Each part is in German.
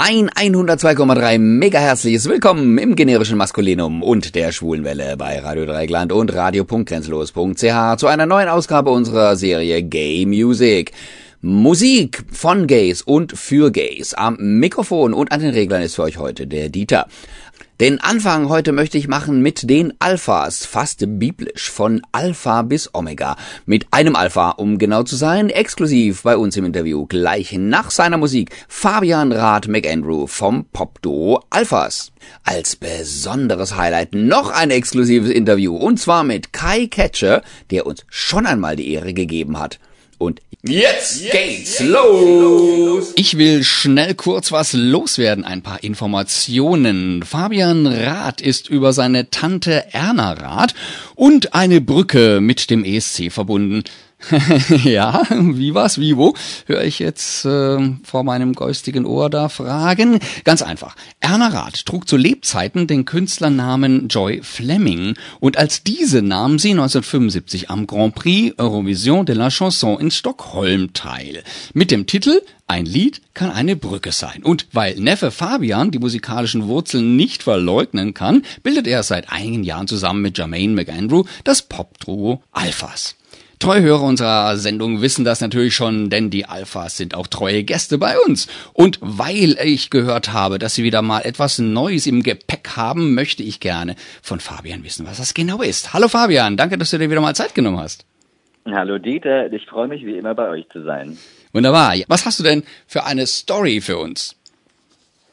Ein 102,3 mega herzliches Willkommen im generischen Maskulinum und der Schwulenwelle bei Radio Dreigland und radio.grenzlos.ch zu einer neuen Ausgabe unserer Serie Gay Music. Musik von Gays und für Gays. Am Mikrofon und an den Reglern ist für euch heute der Dieter. Den Anfang heute möchte ich machen mit den Alphas, fast biblisch, von Alpha bis Omega. Mit einem Alpha, um genau zu sein, exklusiv bei uns im Interview, gleich nach seiner Musik, Fabian Rath McAndrew vom Popduo Alphas. Als besonderes Highlight noch ein exklusives Interview, und zwar mit Kai Catcher, der uns schon einmal die Ehre gegeben hat. Und jetzt geht's los! Ich will schnell kurz was loswerden, ein paar Informationen. Fabian Rath ist über seine Tante Erna Rath und eine Brücke mit dem ESC verbunden. ja, wie was, wie wo? Höre ich jetzt äh, vor meinem geistigen Ohr da fragen? Ganz einfach. Erna Rath trug zu Lebzeiten den Künstlernamen Joy Fleming und als diese nahm sie 1975 am Grand Prix Eurovision de la Chanson in Stockholm teil. Mit dem Titel ein Lied kann eine Brücke sein. Und weil Neffe Fabian die musikalischen Wurzeln nicht verleugnen kann, bildet er seit einigen Jahren zusammen mit Jermaine McAndrew das Pop-Duo Alphas. Treuhörer unserer Sendung wissen das natürlich schon, denn die Alphas sind auch treue Gäste bei uns. Und weil ich gehört habe, dass sie wieder mal etwas Neues im Gepäck haben, möchte ich gerne von Fabian wissen, was das genau ist. Hallo Fabian, danke, dass du dir wieder mal Zeit genommen hast. Hallo Dieter, ich freue mich wie immer bei euch zu sein. Wunderbar. Was hast du denn für eine Story für uns?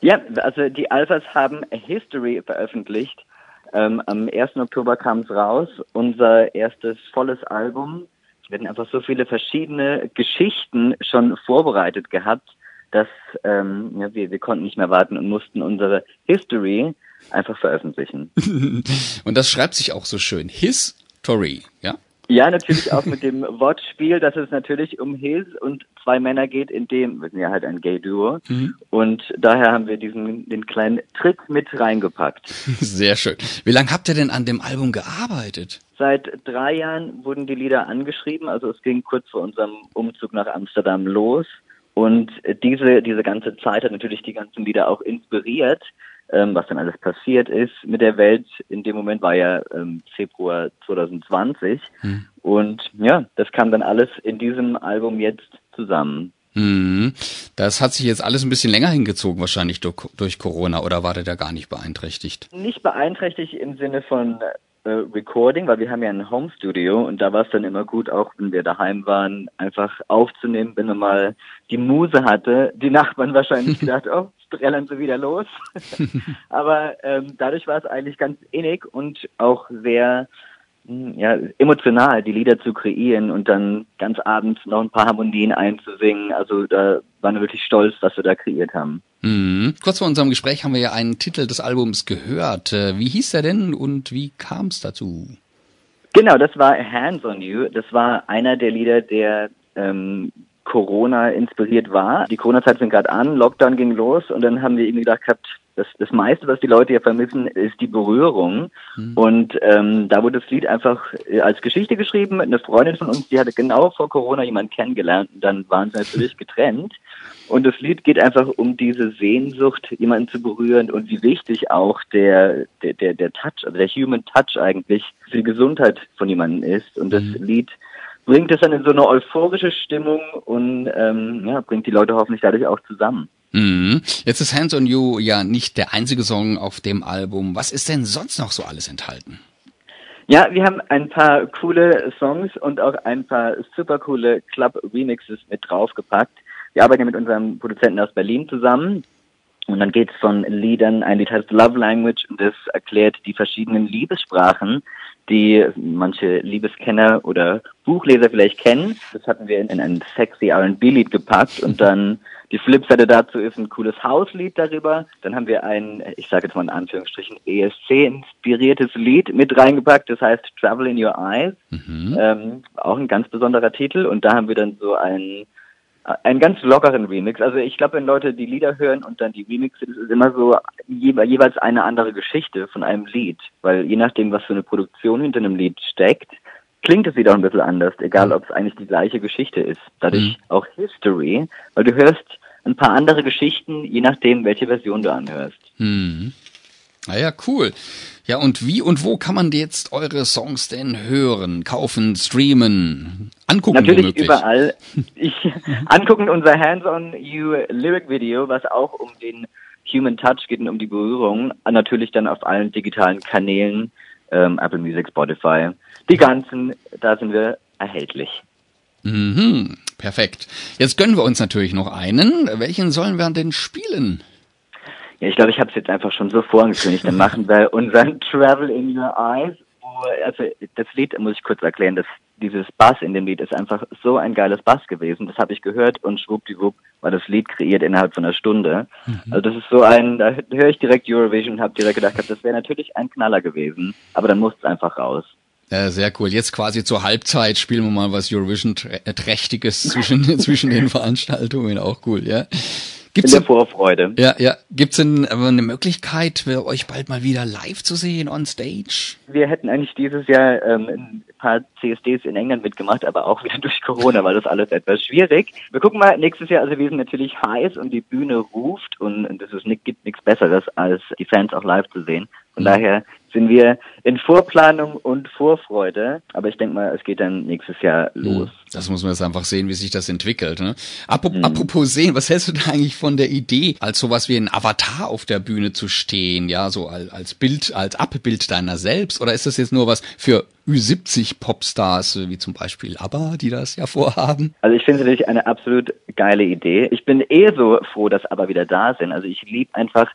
Ja, also die Alphas haben History veröffentlicht. Ähm, am 1. Oktober kam es raus, unser erstes volles Album hatten einfach so viele verschiedene Geschichten schon vorbereitet gehabt, dass ähm, ja, wir, wir konnten nicht mehr warten und mussten unsere History einfach veröffentlichen. und das schreibt sich auch so schön. History, ja? Ja, natürlich auch mit dem Wortspiel, dass es natürlich um His und zwei Männer geht, in dem, wir sind ja halt ein Gay-Duo. Mhm. Und daher haben wir diesen, den kleinen Trick mit reingepackt. Sehr schön. Wie lange habt ihr denn an dem Album gearbeitet? Seit drei Jahren wurden die Lieder angeschrieben, also es ging kurz vor unserem Umzug nach Amsterdam los. Und diese, diese ganze Zeit hat natürlich die ganzen Lieder auch inspiriert ähm, was dann alles passiert ist mit der Welt. In dem Moment war ja ähm, Februar 2020. Hm. Und ja, das kam dann alles in diesem Album jetzt zusammen. Hm. Das hat sich jetzt alles ein bisschen länger hingezogen, wahrscheinlich durch, durch Corona, oder war der da gar nicht beeinträchtigt? Nicht beeinträchtigt im Sinne von äh, Recording, weil wir haben ja ein Home Studio und da war es dann immer gut, auch wenn wir daheim waren, einfach aufzunehmen, wenn man mal die Muse hatte. Die Nachbarn wahrscheinlich gedacht, oh, trällern sie wieder los. Aber ähm, dadurch war es eigentlich ganz innig und auch sehr hm, ja, emotional, die Lieder zu kreieren und dann ganz abends noch ein paar Harmonien einzusingen. Also da waren wir wirklich stolz, was wir da kreiert haben. Mhm. Kurz vor unserem Gespräch haben wir ja einen Titel des Albums gehört. Äh, wie hieß er denn und wie kam es dazu? Genau, das war Hands on You. Das war einer der Lieder, der ähm, Corona inspiriert war. Die Corona-Zeit fing gerade an, Lockdown ging los und dann haben wir irgendwie gedacht gehabt, das, das meiste, was die Leute hier vermissen, ist die Berührung. Mhm. Und ähm, da wurde das Lied einfach äh, als Geschichte geschrieben. Eine Freundin von uns, die hatte genau vor Corona jemanden kennengelernt und dann waren sie natürlich getrennt. Und das Lied geht einfach um diese Sehnsucht, jemanden zu berühren und wie wichtig auch der, der, der, der Touch, also der Human Touch eigentlich für die Gesundheit von jemandem ist. Und das mhm. Lied bringt es dann in so eine euphorische Stimmung und ähm, ja, bringt die Leute hoffentlich dadurch auch zusammen. Mhm. Jetzt ist Hands on You ja nicht der einzige Song auf dem Album. Was ist denn sonst noch so alles enthalten? Ja, wir haben ein paar coole Songs und auch ein paar super coole Club-Remixes mit draufgepackt. Wir arbeiten ja mit unserem Produzenten aus Berlin zusammen. Und dann geht's von Liedern, ein Lied heißt Love Language und das erklärt die verschiedenen Liebessprachen, die manche Liebeskenner oder Buchleser vielleicht kennen. Das hatten wir in ein sexy R&B-Lied gepackt und dann die Flipseite dazu ist ein cooles Hauslied darüber. Dann haben wir ein, ich sage jetzt mal in Anführungsstrichen, ESC-inspiriertes Lied mit reingepackt, das heißt Travel in Your Eyes. Mhm. Ähm, auch ein ganz besonderer Titel und da haben wir dann so ein einen ganz lockeren Remix. Also ich glaube, wenn Leute die Lieder hören und dann die Remixe, das ist immer so jeweils eine andere Geschichte von einem Lied. Weil je nachdem, was für eine Produktion hinter einem Lied steckt, klingt es wieder ein bisschen anders, egal ob es eigentlich die gleiche Geschichte ist. Dadurch mhm. auch History, weil du hörst ein paar andere Geschichten, je nachdem, welche Version du anhörst. Hm. Naja, cool. Ja, und wie und wo kann man jetzt eure Songs denn hören, kaufen, streamen, angucken? Natürlich womöglich? überall. Ich, angucken unser Hands-on-You Lyric Video, was auch um den Human Touch geht und um die Berührung. Natürlich dann auf allen digitalen Kanälen, ähm, Apple Music, Spotify. Die ganzen, da sind wir erhältlich. Mhm, perfekt. Jetzt gönnen wir uns natürlich noch einen. Welchen sollen wir denn spielen? Ja, ich glaube, ich habe es jetzt einfach schon so vorangekündigt. Dann machen wir unseren Travel in Your Eyes. Wo, also das Lied muss ich kurz erklären. Das, dieses Bass in dem Lied ist einfach so ein geiles Bass gewesen. Das habe ich gehört und schwuppdiwupp war das Lied kreiert innerhalb von einer Stunde. Mhm. Also das ist so ein, da höre ich direkt Eurovision und habe direkt gedacht, das wäre natürlich ein Knaller gewesen. Aber dann muss es einfach raus. Ja, sehr cool. Jetzt quasi zur Halbzeit spielen wir mal was Eurovision-trächtiges zwischen, zwischen den Veranstaltungen. Auch cool, ja. Gibt's in der Vorfreude. Ja, ja. Gibt's denn eine Möglichkeit, euch bald mal wieder live zu sehen on stage? Wir hätten eigentlich dieses Jahr ähm, ein paar CSDs in England mitgemacht, aber auch wieder durch Corona war das alles etwas schwierig. Wir gucken mal nächstes Jahr, also wir sind natürlich heiß und die Bühne ruft und das ist, gibt nichts Besseres, als die Fans auch live zu sehen. Von mhm. daher sind wir in Vorplanung und Vorfreude. Aber ich denke mal, es geht dann nächstes Jahr hm. los. Das muss man jetzt einfach sehen, wie sich das entwickelt. Ne? Apropos, mhm. apropos sehen, was hältst du da eigentlich von der Idee, als sowas wie ein Avatar auf der Bühne zu stehen, ja, so als Bild, als Abbild deiner selbst? Oder ist das jetzt nur was für Ü70 Popstars, wie zum Beispiel ABBA, die das ja vorhaben? Also ich finde es natürlich eine absolut geile Idee. Ich bin eh so froh, dass ABBA wieder da sind. Also ich liebe einfach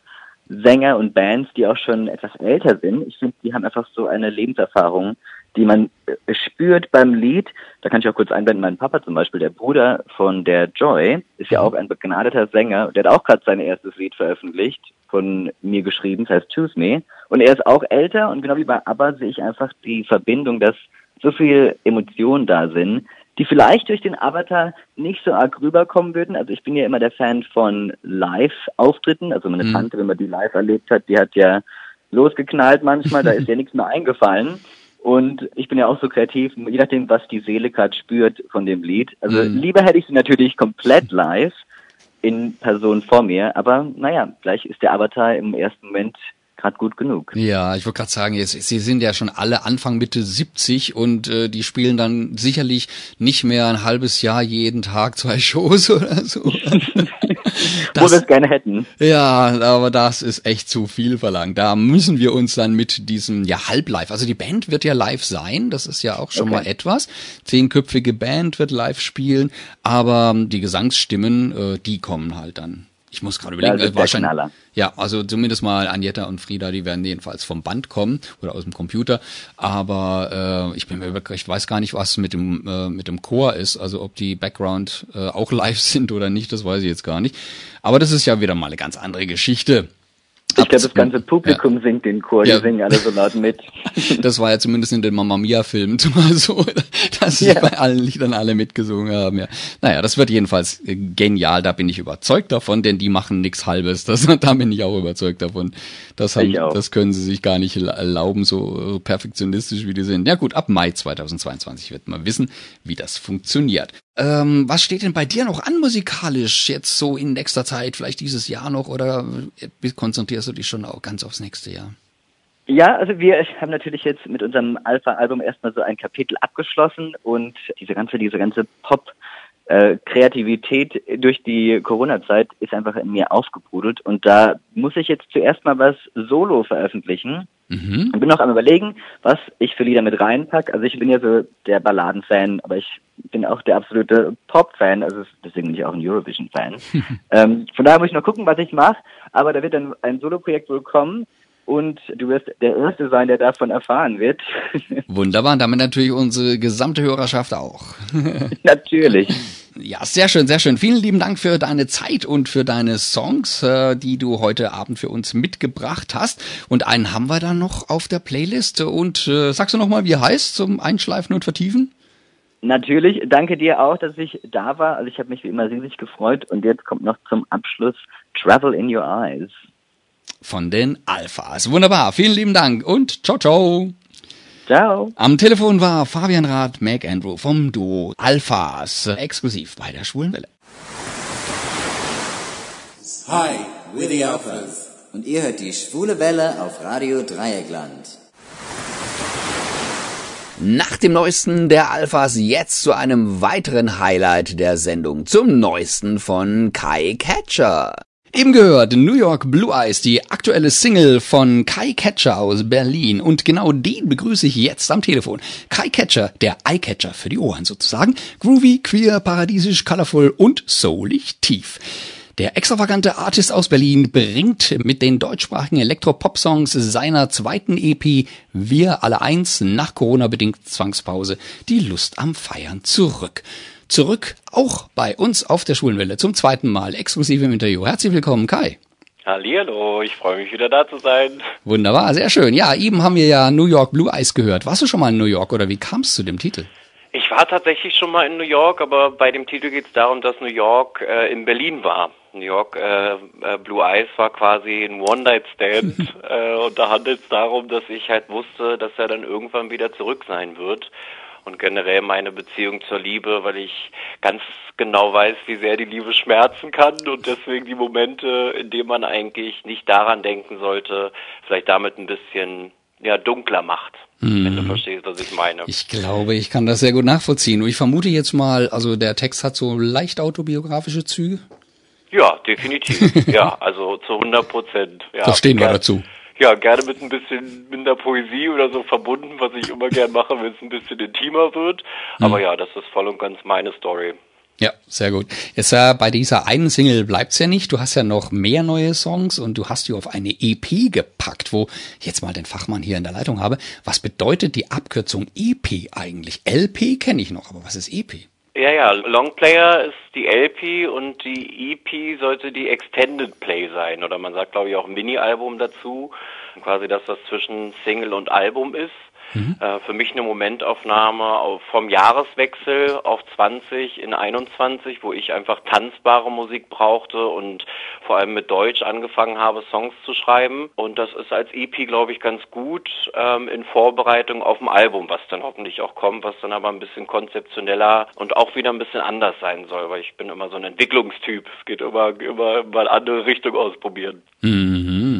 Sänger und Bands, die auch schon etwas älter sind. Ich finde, die haben einfach so eine Lebenserfahrung, die man äh, spürt beim Lied. Da kann ich auch kurz einblenden, mein Papa zum Beispiel, der Bruder von der Joy, ist ja auch ein begnadeter Sänger. Der hat auch gerade sein erstes Lied veröffentlicht, von mir geschrieben, das heißt Choose Me. Und er ist auch älter und genau wie bei ABBA sehe ich einfach die Verbindung, dass so viel Emotionen da sind, die vielleicht durch den Avatar nicht so arg rüberkommen würden. Also ich bin ja immer der Fan von Live-Auftritten. Also meine mhm. Tante, wenn man die live erlebt hat, die hat ja losgeknallt manchmal, da ist ja nichts mehr eingefallen. Und ich bin ja auch so kreativ, je nachdem, was die Seele gerade spürt von dem Lied. Also mhm. lieber hätte ich sie natürlich komplett live in Person vor mir, aber naja, vielleicht ist der Avatar im ersten Moment gerade gut genug. Ja, ich wollte gerade sagen, jetzt, sie sind ja schon alle Anfang Mitte 70 und äh, die spielen dann sicherlich nicht mehr ein halbes Jahr jeden Tag zwei Shows oder so. das, Wo wir es gerne hätten. Ja, aber das ist echt zu viel verlangt. Da müssen wir uns dann mit diesem, ja, halb-live, also die Band wird ja live sein, das ist ja auch schon okay. mal etwas. Zehnköpfige Band wird live spielen, aber die Gesangsstimmen, äh, die kommen halt dann ich muss gerade überlegen, ja, äh, wahrscheinlich. Ja, also zumindest mal Anjetta und Frieda, die werden jedenfalls vom Band kommen oder aus dem Computer. Aber äh, ich bin mir wirklich, ich weiß gar nicht, was mit dem äh, mit dem Chor ist. Also ob die Background äh, auch live sind oder nicht, das weiß ich jetzt gar nicht. Aber das ist ja wieder mal eine ganz andere Geschichte. Ich glaube, das ganze Publikum ja. singt den Chor, die singen alle so laut mit. Das war ja zumindest in den Mamma Mia-Filmen mal so, dass sie ja. bei allen Liedern alle mitgesungen haben. Ja. Naja, das wird jedenfalls genial, da bin ich überzeugt davon, denn die machen nichts Halbes. Das, da bin ich auch überzeugt davon. Das, haben, das können sie sich gar nicht erlauben, so perfektionistisch wie die sind. Ja gut, ab Mai 2022 wird man wissen, wie das funktioniert. Ähm, was steht denn bei dir noch an musikalisch jetzt so in nächster Zeit, vielleicht dieses Jahr noch oder konzentrierst du dich schon auch ganz aufs nächste Jahr? Ja, also wir haben natürlich jetzt mit unserem Alpha-Album erstmal so ein Kapitel abgeschlossen und diese ganze, diese ganze Pop- äh, Kreativität durch die Corona-Zeit ist einfach in mir aufgebrudelt und da muss ich jetzt zuerst mal was solo veröffentlichen. Mhm. Ich bin noch am überlegen, was ich für Lieder mit reinpack. Also ich bin ja so der Balladen-Fan, aber ich bin auch der absolute Pop-Fan, also deswegen bin ich auch ein Eurovision-Fan. ähm, von daher muss ich noch gucken, was ich mache, aber da wird dann ein Solo-Projekt wohl kommen und du wirst der Erste sein, der davon erfahren wird. Wunderbar, damit natürlich unsere gesamte Hörerschaft auch. natürlich. Ja, sehr schön, sehr schön. Vielen lieben Dank für deine Zeit und für deine Songs, äh, die du heute Abend für uns mitgebracht hast. Und einen haben wir dann noch auf der Playlist. Und äh, sagst du nochmal, wie heißt zum Einschleifen und Vertiefen? Natürlich, danke dir auch, dass ich da war. Also ich habe mich wie immer riesig gefreut. Und jetzt kommt noch zum Abschluss Travel in Your Eyes von den Alphas. Wunderbar, vielen lieben Dank und ciao, ciao. Ciao. Am Telefon war Fabian Rath, Mac Andrew vom Duo Alphas, exklusiv bei der Schwulen Welle. Hi, we're the Alphas. Und ihr hört die schwule Welle auf Radio Dreieckland. Nach dem neuesten der Alphas jetzt zu einem weiteren Highlight der Sendung, zum neuesten von Kai Catcher. Eben gehört New York Blue Eyes, die aktuelle Single von Kai Catcher aus Berlin. Und genau den begrüße ich jetzt am Telefon. Kai Catcher, der Eyecatcher für die Ohren sozusagen. Groovy, queer, paradiesisch, colorful und soulig tief. Der extravagante Artist aus Berlin bringt mit den deutschsprachigen Elektropop-Songs seiner zweiten EP Wir alle eins nach Corona-bedingt Zwangspause die Lust am Feiern zurück. Zurück auch bei uns auf der Schwulenwelle zum zweiten Mal exklusiv im Interview. Herzlich willkommen, Kai. Hallihallo, ich freue mich wieder da zu sein. Wunderbar, sehr schön. Ja, eben haben wir ja New York Blue Eyes gehört. Warst du schon mal in New York oder wie kam es zu dem Titel? Ich war tatsächlich schon mal in New York, aber bei dem Titel geht es darum, dass New York äh, in Berlin war. New York äh, äh, Blue Eyes war quasi ein One-Night-Stand äh, und da handelt es darum, dass ich halt wusste, dass er dann irgendwann wieder zurück sein wird und generell meine Beziehung zur Liebe, weil ich ganz genau weiß, wie sehr die Liebe schmerzen kann und deswegen die Momente, in denen man eigentlich nicht daran denken sollte, vielleicht damit ein bisschen ja dunkler macht. Mhm. Wenn du verstehst, was ich meine. Ich glaube, ich kann das sehr gut nachvollziehen. Und ich vermute jetzt mal, also der Text hat so leicht autobiografische Züge. Ja, definitiv. ja, also zu 100 Prozent. Ja, das stehen wir dazu. Ja, gerne mit ein bisschen minder Poesie oder so verbunden, was ich immer gern mache, wenn es ein bisschen intimer wird. Aber mhm. ja, das ist voll und ganz meine Story. Ja, sehr gut. Jetzt äh, bei dieser einen Single bleibt's ja nicht. Du hast ja noch mehr neue Songs und du hast die auf eine EP gepackt, wo ich jetzt mal den Fachmann hier in der Leitung habe. Was bedeutet die Abkürzung EP eigentlich? LP kenne ich noch, aber was ist EP? Ja, ja, Longplayer ist die LP und die EP sollte die Extended Play sein. Oder man sagt, glaube ich, auch Mini-Album dazu. Quasi das, was zwischen Single und Album ist. Mhm. Äh, für mich eine Momentaufnahme auf, vom Jahreswechsel auf 20 in 21, wo ich einfach tanzbare Musik brauchte und vor allem mit Deutsch angefangen habe, Songs zu schreiben. Und das ist als EP, glaube ich, ganz gut ähm, in Vorbereitung auf ein Album, was dann hoffentlich auch kommt, was dann aber ein bisschen konzeptioneller und auch wieder ein bisschen anders sein soll, weil ich bin immer so ein Entwicklungstyp. Es geht immer, immer mal andere Richtung ausprobieren. Mhm.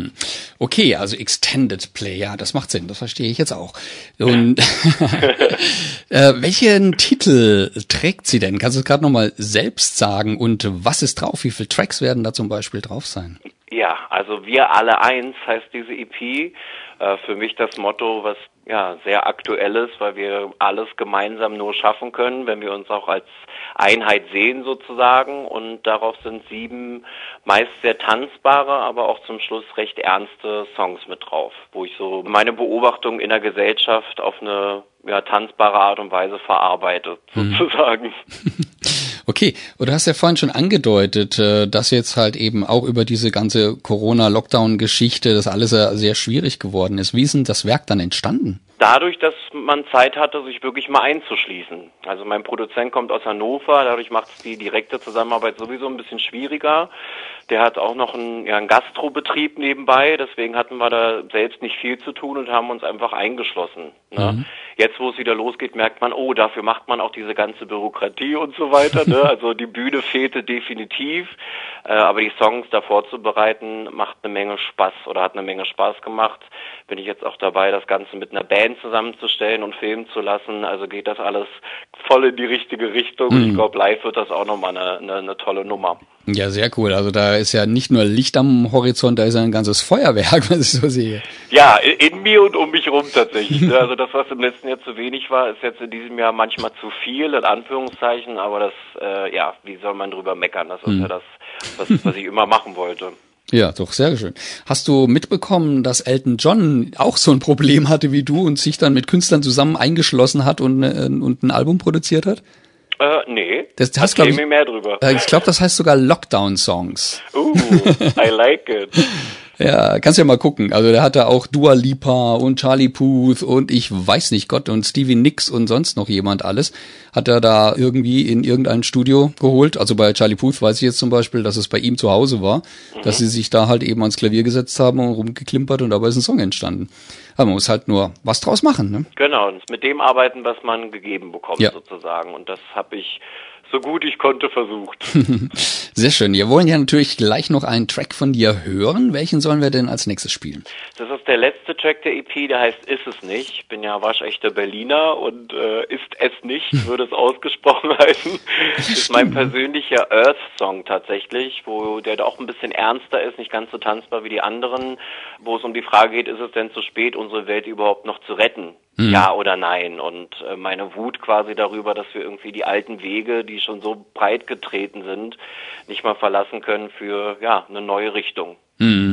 Okay, also Extended Play, ja, das macht Sinn, das verstehe ich jetzt auch. Und äh, welchen Titel trägt sie denn? Kannst du es gerade nochmal selbst sagen und was ist drauf? Wie viele Tracks werden da zum Beispiel drauf sein? Ja, also wir alle eins heißt diese EP. Äh, für mich das Motto, was ja sehr aktuell ist, weil wir alles gemeinsam nur schaffen können, wenn wir uns auch als Einheit sehen sozusagen. Und darauf sind sieben meist sehr tanzbare, aber auch zum Schluss recht ernste Songs mit drauf, wo ich so meine Beobachtung in der Gesellschaft auf eine ja, tanzbare Art und Weise verarbeite, mhm. sozusagen. Okay, und du hast ja vorhin schon angedeutet, äh, dass jetzt halt eben auch über diese ganze Corona-Lockdown-Geschichte das alles sehr schwierig geworden ist. Wie ist denn das Werk dann entstanden? Dadurch, dass man Zeit hatte, sich wirklich mal einzuschließen. Also mein Produzent kommt aus Hannover, dadurch macht es die direkte Zusammenarbeit sowieso ein bisschen schwieriger. Der hat auch noch einen, ja, einen Gastrobetrieb nebenbei, deswegen hatten wir da selbst nicht viel zu tun und haben uns einfach eingeschlossen. Ne? Mhm. Jetzt, wo es wieder losgeht, merkt man, oh, dafür macht man auch diese ganze Bürokratie und so weiter. Ne? Also die Bühne fehlte definitiv, äh, aber die Songs da vorzubereiten macht eine Menge Spaß oder hat eine Menge Spaß gemacht. Bin ich jetzt auch dabei, das Ganze mit einer Band zusammenzustellen und filmen zu lassen. Also geht das alles voll in die richtige Richtung. Mhm. Ich glaube, live wird das auch nochmal eine, eine, eine tolle Nummer. Ja, sehr cool. Also da ist ja nicht nur Licht am Horizont, da ist ja ein ganzes Feuerwerk, was ich so sehe. Ja, in mir und um mich rum tatsächlich. Also das, was im letzten Jahr zu wenig war, ist jetzt in diesem Jahr manchmal zu viel, in Anführungszeichen, aber das, äh, ja, wie soll man drüber meckern? Das ist mhm. ja das, was, was ich immer machen wollte. Ja, doch, sehr schön. Hast du mitbekommen, dass Elton John auch so ein Problem hatte wie du und sich dann mit Künstlern zusammen eingeschlossen hat und, äh, und ein Album produziert hat? Äh, nee. Das heißt, glaube ich, mir mehr drüber. Äh, ich glaube, das heißt sogar Lockdown-Songs. Uh, I like it. Ja, kannst ja mal gucken. Also der hatte auch Dua Lipa und Charlie Puth und ich weiß nicht Gott und Stevie Nicks und sonst noch jemand alles. Hat er da irgendwie in irgendein Studio geholt. Also bei Charlie Puth weiß ich jetzt zum Beispiel, dass es bei ihm zu Hause war, mhm. dass sie sich da halt eben ans Klavier gesetzt haben und rumgeklimpert und dabei ist ein Song entstanden. Aber man muss halt nur was draus machen. Ne? Genau, und mit dem arbeiten, was man gegeben bekommt ja. sozusagen. Und das habe ich so gut ich konnte versucht. Sehr schön. Wir wollen ja natürlich gleich noch einen Track von dir hören. Welchen sollen wir denn als nächstes spielen? Das ist der letzte Track der EP, der heißt Ist es nicht. Ich bin ja waschechter Berliner und äh, ist es nicht, würde es ausgesprochen heißen. Das ist mein persönlicher Earth-Song tatsächlich, wo der auch ein bisschen ernster ist, nicht ganz so tanzbar wie die anderen, wo es um die Frage geht, ist es denn zu spät, unsere Welt überhaupt noch zu retten? Mhm. Ja oder nein? Und äh, meine Wut quasi darüber, dass wir irgendwie die alten Wege, die schon so breit getreten sind, nicht mal verlassen können für ja eine neue Richtung. Mhm.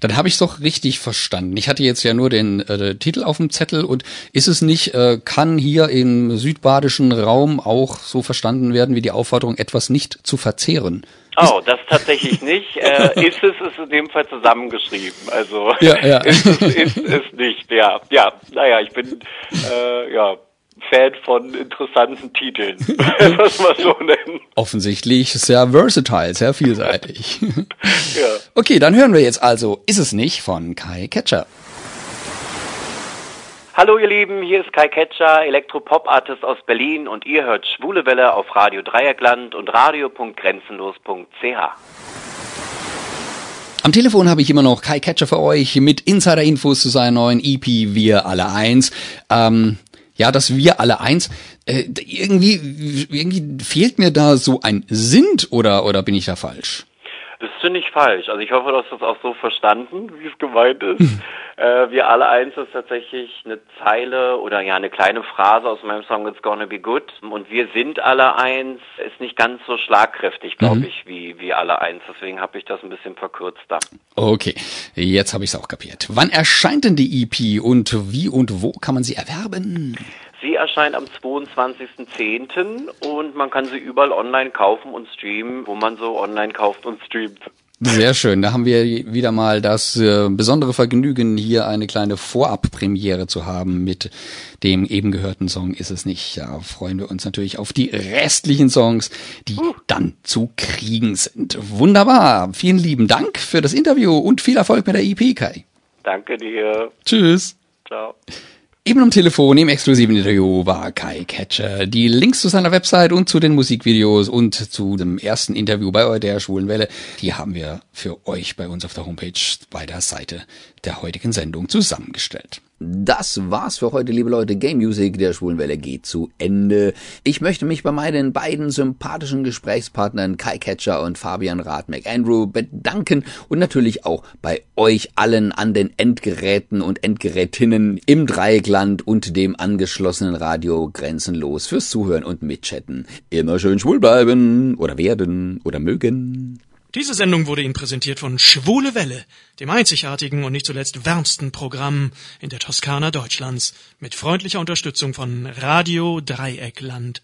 Dann habe ich es doch richtig verstanden. Ich hatte jetzt ja nur den äh, Titel auf dem Zettel und ist es nicht, äh, kann hier im südbadischen Raum auch so verstanden werden wie die Aufforderung, etwas nicht zu verzehren? Oh, das tatsächlich nicht. Äh, ist es ist in dem Fall zusammengeschrieben. Also ja, ja. ist es ist es nicht. Ja, ja. Naja, ich bin äh, ja Fan von interessanten Titeln, was man so nennen. Offensichtlich sehr versatile, sehr vielseitig. ja. Okay, dann hören wir jetzt also Ist es nicht von Kai Ketcher. Hallo ihr Lieben, hier ist Kai Ketscher, Elektropop-Artist aus Berlin und ihr hört Schwule Welle auf Radio Dreieckland und radio.grenzenlos.ch. Am Telefon habe ich immer noch Kai Catcher für euch mit Insider-Infos zu seiner neuen EP Wir alle eins. Ähm, ja, das Wir alle eins. Äh, irgendwie, irgendwie fehlt mir da so ein Sind oder, oder bin ich da falsch? Ist nicht falsch. Also ich hoffe, du hast das auch so verstanden, wie es gemeint ist. äh, wir alle eins ist tatsächlich eine Zeile oder ja eine kleine Phrase aus meinem Song It's Gonna Be Good. Und wir sind alle eins ist nicht ganz so schlagkräftig, glaube mhm. ich, wie wir alle eins. Deswegen habe ich das ein bisschen verkürzt da. Okay, jetzt habe ich es auch kapiert. Wann erscheint denn die EP und wie und wo kann man sie erwerben? Sie erscheint am 22.10. und man kann sie überall online kaufen und streamen, wo man so online kauft und streamt. Sehr schön. Da haben wir wieder mal das äh, besondere Vergnügen, hier eine kleine Vorabpremiere zu haben mit dem eben gehörten Song Ist es nicht. Da freuen wir uns natürlich auf die restlichen Songs, die uh. dann zu kriegen sind. Wunderbar. Vielen lieben Dank für das Interview und viel Erfolg mit der EP, Kai. Danke dir. Tschüss. Ciao. Eben am Telefon im exklusiven Interview war Kai Catcher. Die Links zu seiner Website und zu den Musikvideos und zu dem ersten Interview bei der Schwulen Welle, die haben wir für euch bei uns auf der Homepage bei der Seite der heutigen Sendung zusammengestellt. Das war's für heute, liebe Leute. Game Music der Schwulenwelle geht zu Ende. Ich möchte mich bei meinen beiden sympathischen Gesprächspartnern Kai Catcher und Fabian Rath McAndrew bedanken und natürlich auch bei euch allen an den Endgeräten und Endgerätinnen im Dreieckland und dem angeschlossenen Radio Grenzenlos fürs Zuhören und Mitchatten. Immer schön schwul bleiben oder werden oder mögen. Diese Sendung wurde Ihnen präsentiert von Schwule Welle, dem einzigartigen und nicht zuletzt wärmsten Programm in der Toskana Deutschlands, mit freundlicher Unterstützung von Radio Dreieckland.